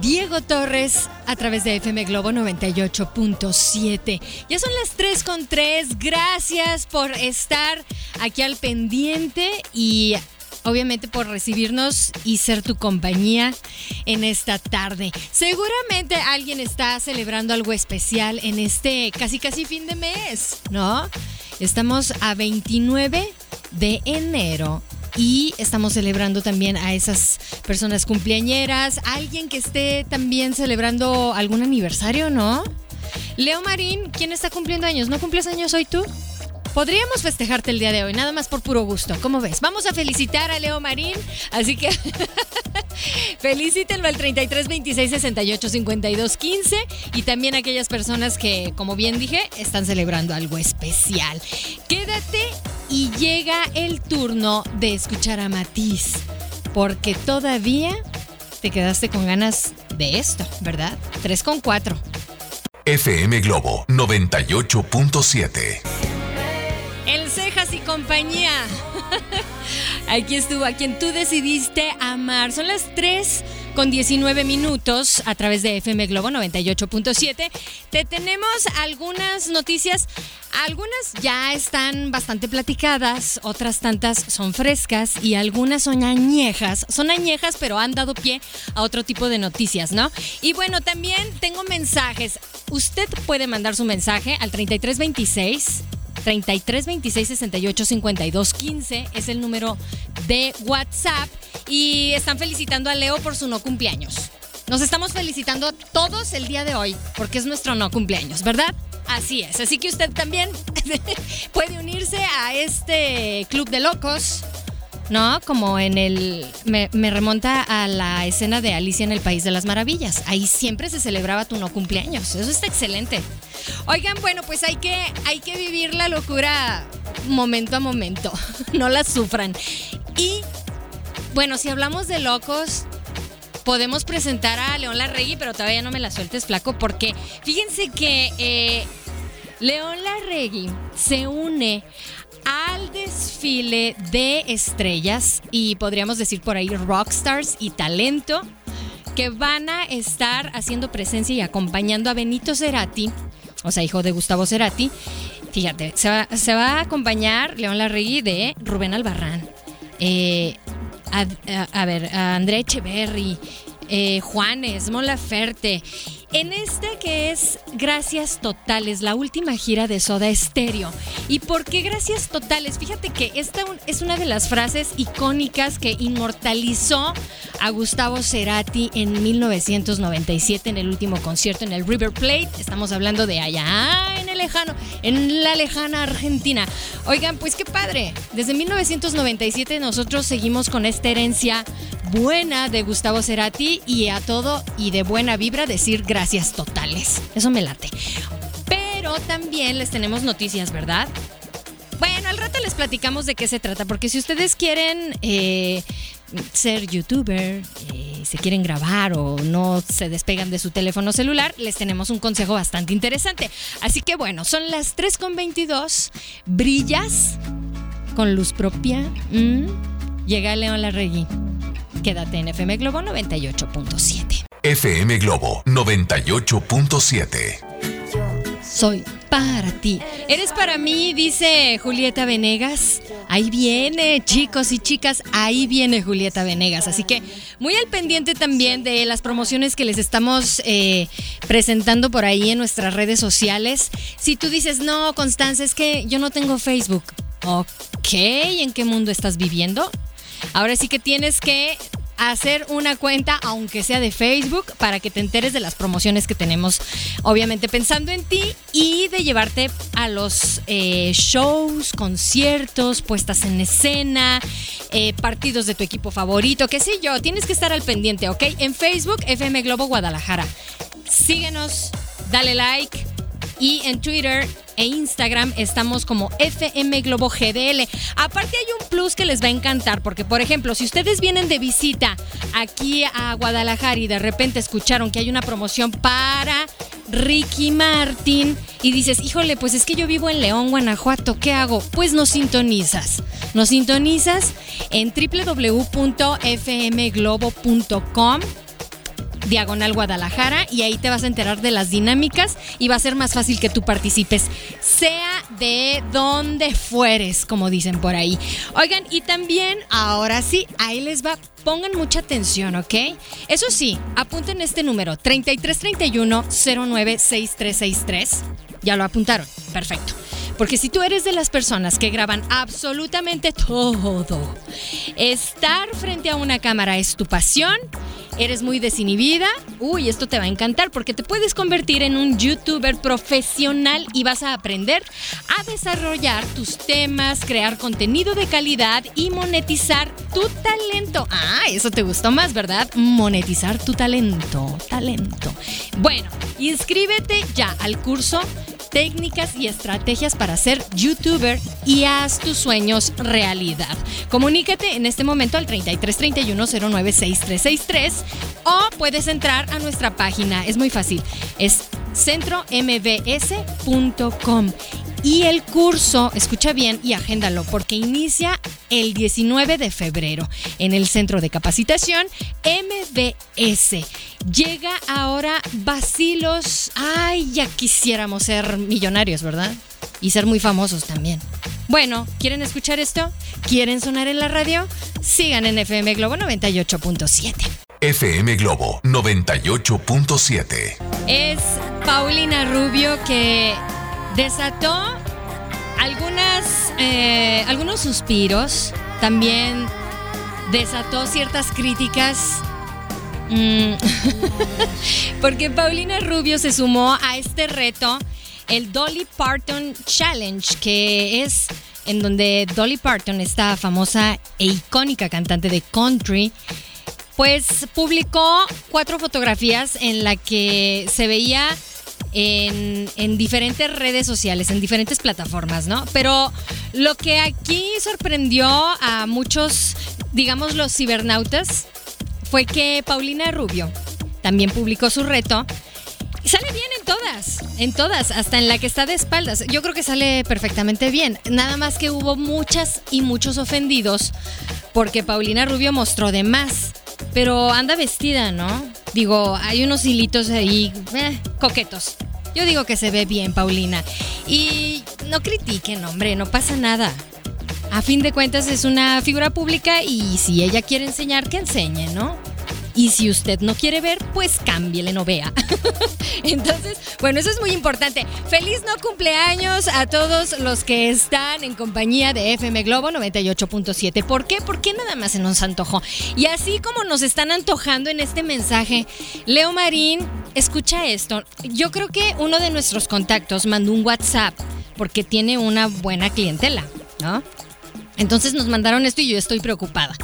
Diego Torres a través de FM Globo 98.7. Ya son las 3 con 3. Gracias por estar aquí al pendiente y obviamente por recibirnos y ser tu compañía en esta tarde. Seguramente alguien está celebrando algo especial en este casi casi fin de mes, ¿no? Estamos a 29 de enero y estamos celebrando también a esas personas cumpleañeras, alguien que esté también celebrando algún aniversario, ¿no? Leo Marín, ¿quién está cumpliendo años? ¿No cumples años hoy tú? Podríamos festejarte el día de hoy, nada más por puro gusto. ¿Cómo ves? Vamos a felicitar a Leo Marín, así que felicítenlo al 33 26 68 52 15 y también aquellas personas que, como bien dije, están celebrando algo especial. Quédate y llega el turno de escuchar a Matiz, porque todavía te quedaste con ganas de esto, ¿verdad? 3 con 4. FM Globo 98.7. El Cejas y compañía. Aquí estuvo, a quien tú decidiste amar. Son las 3 con 19 minutos a través de FM Globo 98.7. Te tenemos algunas noticias. Algunas ya están bastante platicadas, otras tantas son frescas y algunas son añejas. Son añejas, pero han dado pie a otro tipo de noticias, ¿no? Y bueno, también tengo mensajes. Usted puede mandar su mensaje al 3326 33 26 68 52 15 es el número de WhatsApp y están felicitando a Leo por su no cumpleaños. Nos estamos felicitando a todos el día de hoy porque es nuestro no cumpleaños, ¿verdad? Así es, así que usted también puede unirse a este club de locos. ¿No? Como en el... Me, remonta a la escena de Alicia en el País de las Maravillas. Ahí siempre se celebraba tu no cumpleaños. Eso está excelente. Oigan, bueno, pues hay que, hay que vivir la locura momento a momento. No la sufran. Y, bueno, si hablamos de locos, podemos presentar a León Larregui, pero todavía no me la sueltes, flaco, porque fíjense que eh, León Larregui se une al desfile de estrellas y podríamos decir por ahí rockstars y talento que van a estar haciendo presencia y acompañando a Benito Cerati, o sea, hijo de Gustavo Cerati. Fíjate, se va, se va a acompañar León Larregui de Rubén Albarrán. Eh, a, ver, a André eh, Juanes, Mola Ferte. En este que es Gracias Totales, la última gira de Soda Stereo. ¿Y por qué Gracias Totales? Fíjate que esta es una de las frases icónicas que inmortalizó a Gustavo Cerati en 1997 en el último concierto en el River Plate. Estamos hablando de allá en el lejano, en la lejana Argentina. Oigan, pues qué padre. Desde 1997 nosotros seguimos con esta herencia buena de Gustavo Cerati y a todo y de buena vibra decir gracias totales. Eso me late. Pero también les tenemos noticias, ¿verdad? Bueno, al rato les platicamos de qué se trata, porque si ustedes quieren eh, ser youtuber, eh, se quieren grabar o no se despegan de su teléfono celular, les tenemos un consejo bastante interesante. Así que bueno, son las 3.22, brillas con luz propia. Mm, llega León Larregui. Quédate en FM Globo 98.7. FM Globo 98.7. Soy para ti. Eres para mí, dice Julieta Venegas. Ahí viene, chicos y chicas, ahí viene Julieta Venegas. Así que muy al pendiente también de las promociones que les estamos eh, presentando por ahí en nuestras redes sociales. Si tú dices, no, Constanza, es que yo no tengo Facebook. Ok, ¿en qué mundo estás viviendo? Ahora sí que tienes que hacer una cuenta, aunque sea de Facebook, para que te enteres de las promociones que tenemos, obviamente pensando en ti y de llevarte a los eh, shows, conciertos, puestas en escena, eh, partidos de tu equipo favorito, qué sé yo, tienes que estar al pendiente, ¿ok? En Facebook, FM Globo Guadalajara. Síguenos, dale like y en Twitter e Instagram estamos como FM Globo GDL. Aparte hay un plus que les va a encantar porque, por ejemplo, si ustedes vienen de visita aquí a Guadalajara y de repente escucharon que hay una promoción para Ricky Martin y dices, híjole, pues es que yo vivo en León, Guanajuato, ¿qué hago? Pues nos sintonizas. Nos sintonizas en www.fmglobo.com diagonal Guadalajara y ahí te vas a enterar de las dinámicas y va a ser más fácil que tú participes, sea de donde fueres, como dicen por ahí. Oigan, y también, ahora sí, ahí les va, pongan mucha atención, ¿ok? Eso sí, apunten este número, 3331 096363. Ya lo apuntaron, perfecto. Porque si tú eres de las personas que graban absolutamente todo, estar frente a una cámara es tu pasión, eres muy desinhibida, uy, esto te va a encantar porque te puedes convertir en un youtuber profesional y vas a aprender a desarrollar tus temas, crear contenido de calidad y monetizar tu talento. Ah, eso te gustó más, ¿verdad? Monetizar tu talento, talento. Bueno, inscríbete ya al curso técnicas y estrategias para ser youtuber y haz tus sueños realidad. Comunícate en este momento al 3331096363 o puedes entrar a nuestra página. Es muy fácil. Es centrombs.com. Y el curso, escucha bien y agéndalo, porque inicia el 19 de febrero en el Centro de Capacitación MBS. Llega ahora Basilos. Ay, ya quisiéramos ser millonarios, ¿verdad? Y ser muy famosos también. Bueno, ¿quieren escuchar esto? ¿Quieren sonar en la radio? Sigan en FM Globo 98.7. FM Globo 98.7. Es Paulina Rubio que desató algunas, eh, algunos suspiros, también desató ciertas críticas. Mm, porque Paulina Rubio se sumó a este reto, el Dolly Parton Challenge, que es en donde Dolly Parton, esta famosa e icónica cantante de country, pues publicó cuatro fotografías en la que se veía en, diferentes redes sociales, en diferentes plataformas, ¿no? Pero lo que aquí sorprendió a muchos, digamos, los cibernautas, fue que Paulina Rubio también publicó su reto. Sale bien en todas, en todas, hasta en la que está de espaldas. Yo creo que sale perfectamente bien. Nada más que hubo muchas y muchos ofendidos porque Paulina Rubio mostró de más. Pero anda vestida, ¿no? Digo, hay unos hilitos ahí eh, coquetos. Yo digo que se ve bien, Paulina. Y no critiquen, hombre, no pasa nada. A fin de cuentas es una figura pública y si ella quiere enseñar, que enseñe, ¿no? Y si usted no quiere ver, pues cámbiele, no vea. Entonces, bueno, eso es muy importante. Feliz no cumpleaños a todos los que están en compañía de FM Globo 98.7. ¿Por qué? Porque nada más se nos antojó. Y así como nos están antojando en este mensaje, Leo Marín, escucha esto. Yo creo que uno de nuestros contactos mandó un WhatsApp porque tiene una buena clientela, ¿no? Entonces nos mandaron esto y yo estoy preocupada.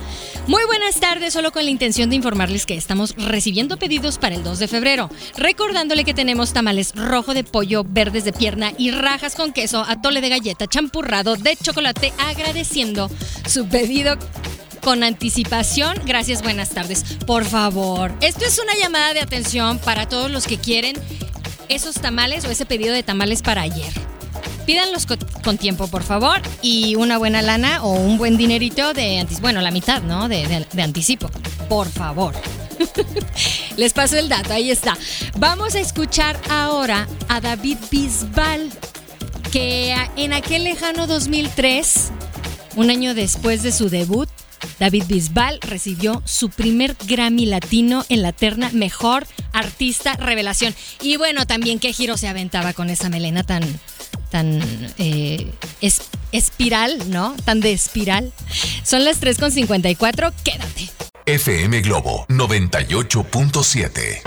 Muy buenas tardes, solo con la intención de informarles que estamos recibiendo pedidos para el 2 de febrero, recordándole que tenemos tamales rojo de pollo, verdes de pierna y rajas con queso, atole de galleta, champurrado de chocolate, agradeciendo su pedido con anticipación. Gracias, buenas tardes. Por favor, esto es una llamada de atención para todos los que quieren esos tamales o ese pedido de tamales para ayer. Pídanlos con, tiempo, por favor, y una buena lana o un buen dinerito de anticipo. Bueno, la mitad, ¿no? De, anticipo. Por favor. Les paso el dato, ahí está. Vamos a escuchar ahora a David Bisbal, que en aquel lejano 2003, un año después de su debut, David Bisbal recibió su primer Grammy Latino en la terna Mejor Artista Revelación. Y bueno, también qué giro se aventaba con esa melena tan, tan eh, espiral, ¿no? Tan de espiral. Son las 3.54, quédate. FM Globo 98.7.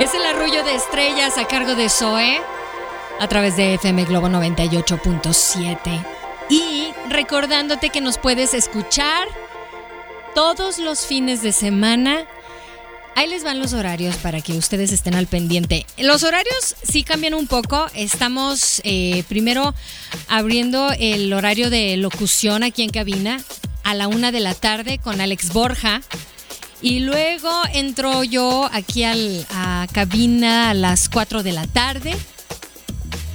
Es el arrullo de estrellas a cargo de Zoe a través de FM Globo 98.7. Y recordándote que nos puedes escuchar todos los fines de semana. Ahí les van los horarios para que ustedes estén al pendiente. Los horarios sí cambian un poco. Estamos eh, primero abriendo el horario de locución aquí en cabina a la una de la tarde con Alex Borja. Y luego entro yo aquí al, a cabina a las 4 de la tarde.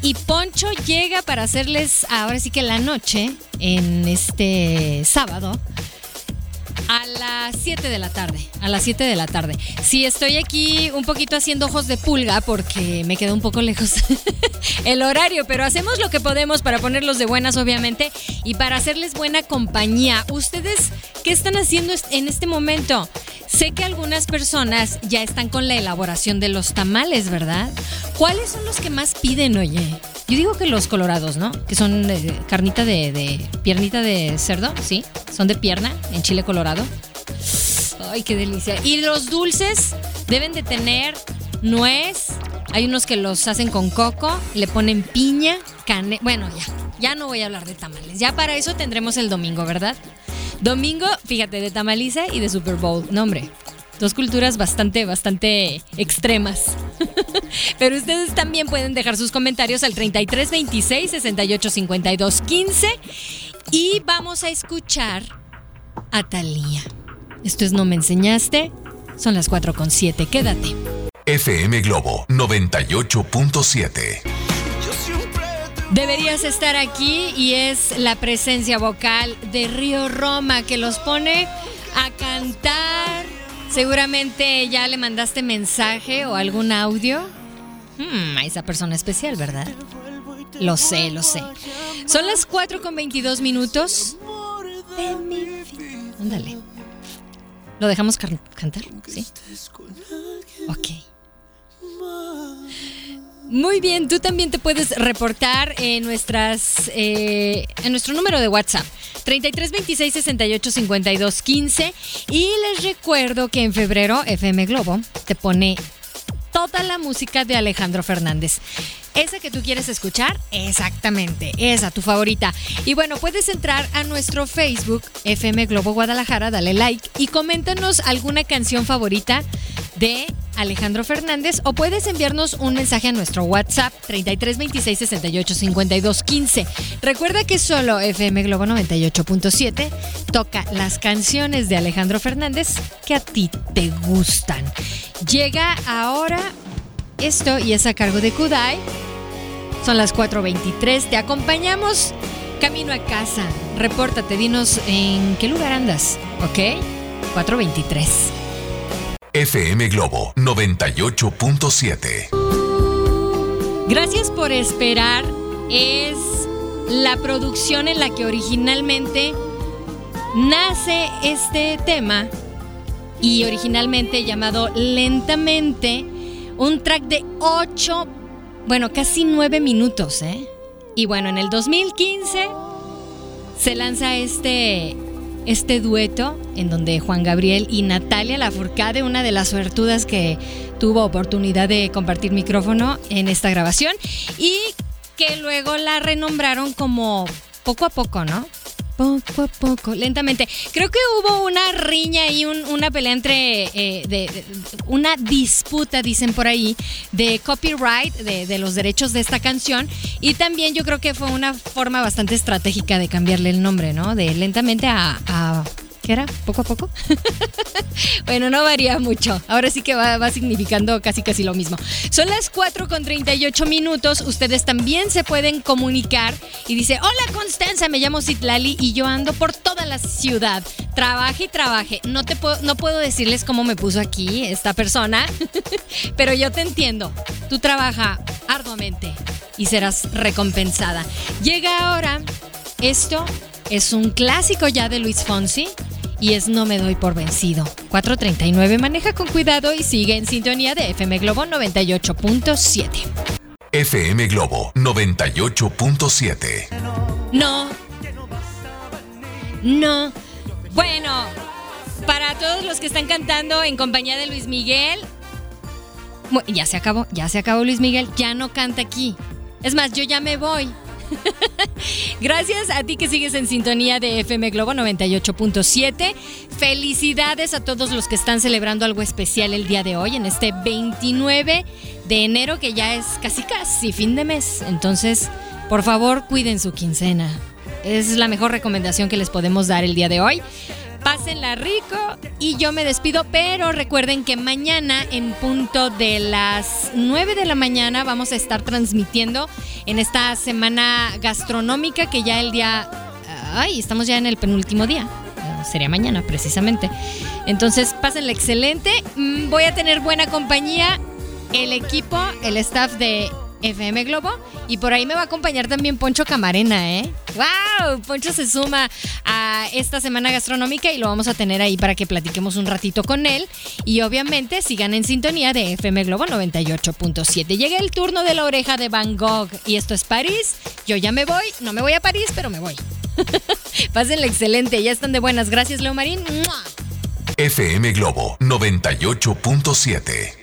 Y Poncho llega para hacerles ahora sí que la noche en este sábado a las 7 de la tarde. A las 7 de la tarde. Sí, estoy aquí un poquito haciendo ojos de pulga porque me queda un poco lejos el horario, pero hacemos lo que podemos para ponerlos de buenas, obviamente, y para hacerles buena compañía. ¿Ustedes qué están haciendo en este momento? Sé que algunas personas ya están con la elaboración de los tamales, ¿verdad? ¿Cuáles son los que más piden, oye? Yo digo que los colorados, ¿no? Que son eh, carnita de, de, piernita de cerdo, ¿sí? Son de pierna en chile colorado. Ay, qué delicia. Y los dulces deben de tener nuez. Hay unos que los hacen con coco, le ponen piña, cane. Bueno, ya, ya no voy a hablar de tamales. Ya para eso tendremos el domingo, ¿verdad? Domingo, fíjate, de tamaliza y de Super Bowl. No, hombre. Dos culturas bastante, bastante extremas. Pero ustedes también pueden dejar sus comentarios al 33 26 68 52 15 y vamos a escuchar a Talía. Esto es No Me Enseñaste. Son las 4 con 7. Quédate. FM Globo 98.7. Deberías estar aquí y es la presencia vocal de Río Roma que los pone a cantar. Seguramente ya le mandaste mensaje o algún audio hmm, a esa persona especial, ¿verdad? Lo sé, lo sé. Son las 4 con 22 minutos. Ándale. ¿Lo dejamos cantar? Sí. Ok. Muy bien, tú también te puedes reportar en nuestras eh, en nuestro número de WhatsApp 33 26 68 52 15 y les recuerdo que en febrero FM Globo te pone toda la música de Alejandro Fernández. Esa que tú quieres escuchar, exactamente, esa, tu favorita. Y bueno, puedes entrar a nuestro Facebook, FM Globo Guadalajara, dale like y coméntanos alguna canción favorita de Alejandro Fernández o puedes enviarnos un mensaje a nuestro WhatsApp 33 26 68 52 15. Recuerda que solo FM Globo 98.7 toca las canciones de Alejandro Fernández que a ti te gustan. Llega ahora esto y es a cargo de Kudai. Son las 4.23. Te acompañamos camino a casa. Repórtate, dinos en qué lugar andas, ¿ok? 4.23. FM Globo 98.7. Gracias por esperar. Es la producción en la que originalmente nace este tema y originalmente llamado Lentamente, un track de 8, bueno, casi 9 minutos, ¿eh? Y bueno, en el 2015 se lanza este este dueto en donde Juan Gabriel y Natalia Lafourcade, una de las suertudas que tuvo oportunidad de compartir micrófono en esta grabación y que luego la renombraron como poco a poco, ¿no? Poco a poco, lentamente. Creo que hubo una riña y una pelea entre, eh, una disputa, dicen por ahí, de copyright, de, los derechos de esta canción. Y también yo creo que fue una forma bastante estratégica de cambiarle el nombre, ¿no? De lentamente a ¿Qué era? ¿Poco a poco? bueno, no varía mucho. Ahora sí que va, significando casi casi lo mismo. Son las 4 con 38 minutos. Ustedes también se pueden comunicar y dice, hola Constanza, me llamo Citlali y yo ando por toda la ciudad. Trabaje y trabaje. No, te puedo, no puedo decirles cómo me puso aquí esta persona, pero yo te entiendo. Tú trabaja arduamente y serás recompensada. Llega ahora esto es un clásico ya de Luis Fonsi y es No me doy por vencido. 439 maneja con cuidado y sigue en sintonía de FM Globo 98.7. FM Globo 98.7. No. No. Bueno, para todos los que están cantando en compañía de Luis Miguel, ya se acabó, ya se acabó Luis Miguel, ya no canta aquí. Es más, yo ya me voy. Gracias a ti que sigues en sintonía de FM Globo 98.7. Felicidades a todos los que están celebrando algo especial el día de hoy, en este 29 de enero, que ya es casi casi fin de mes. Entonces, por favor, cuiden su quincena. Es la mejor recomendación que les podemos dar el día de hoy. Pásenla rico y yo me despido, pero recuerden que mañana en punto de las 9 de la mañana vamos a estar transmitiendo en esta semana gastronómica que ya el día... Ay, estamos ya en el penúltimo día. Sería mañana, precisamente. Entonces, pásenla excelente. Mm, voy a tener buena compañía. El equipo, el staff de FM Globo. Y por ahí me va a acompañar también Poncho Camarena, ¿eh? ¡Wow! Poncho se suma a esta semana gastronómica y lo vamos a tener ahí para que platiquemos un ratito con él. Y obviamente sigan en sintonía de FM Globo 98.7. Llega el turno de la oreja de Van Gogh y esto es París. Yo ya me voy, no me voy a París, pero me voy. Pásenle excelente, ya están de buenas. Gracias, Leo Marín. FM Globo 98.7.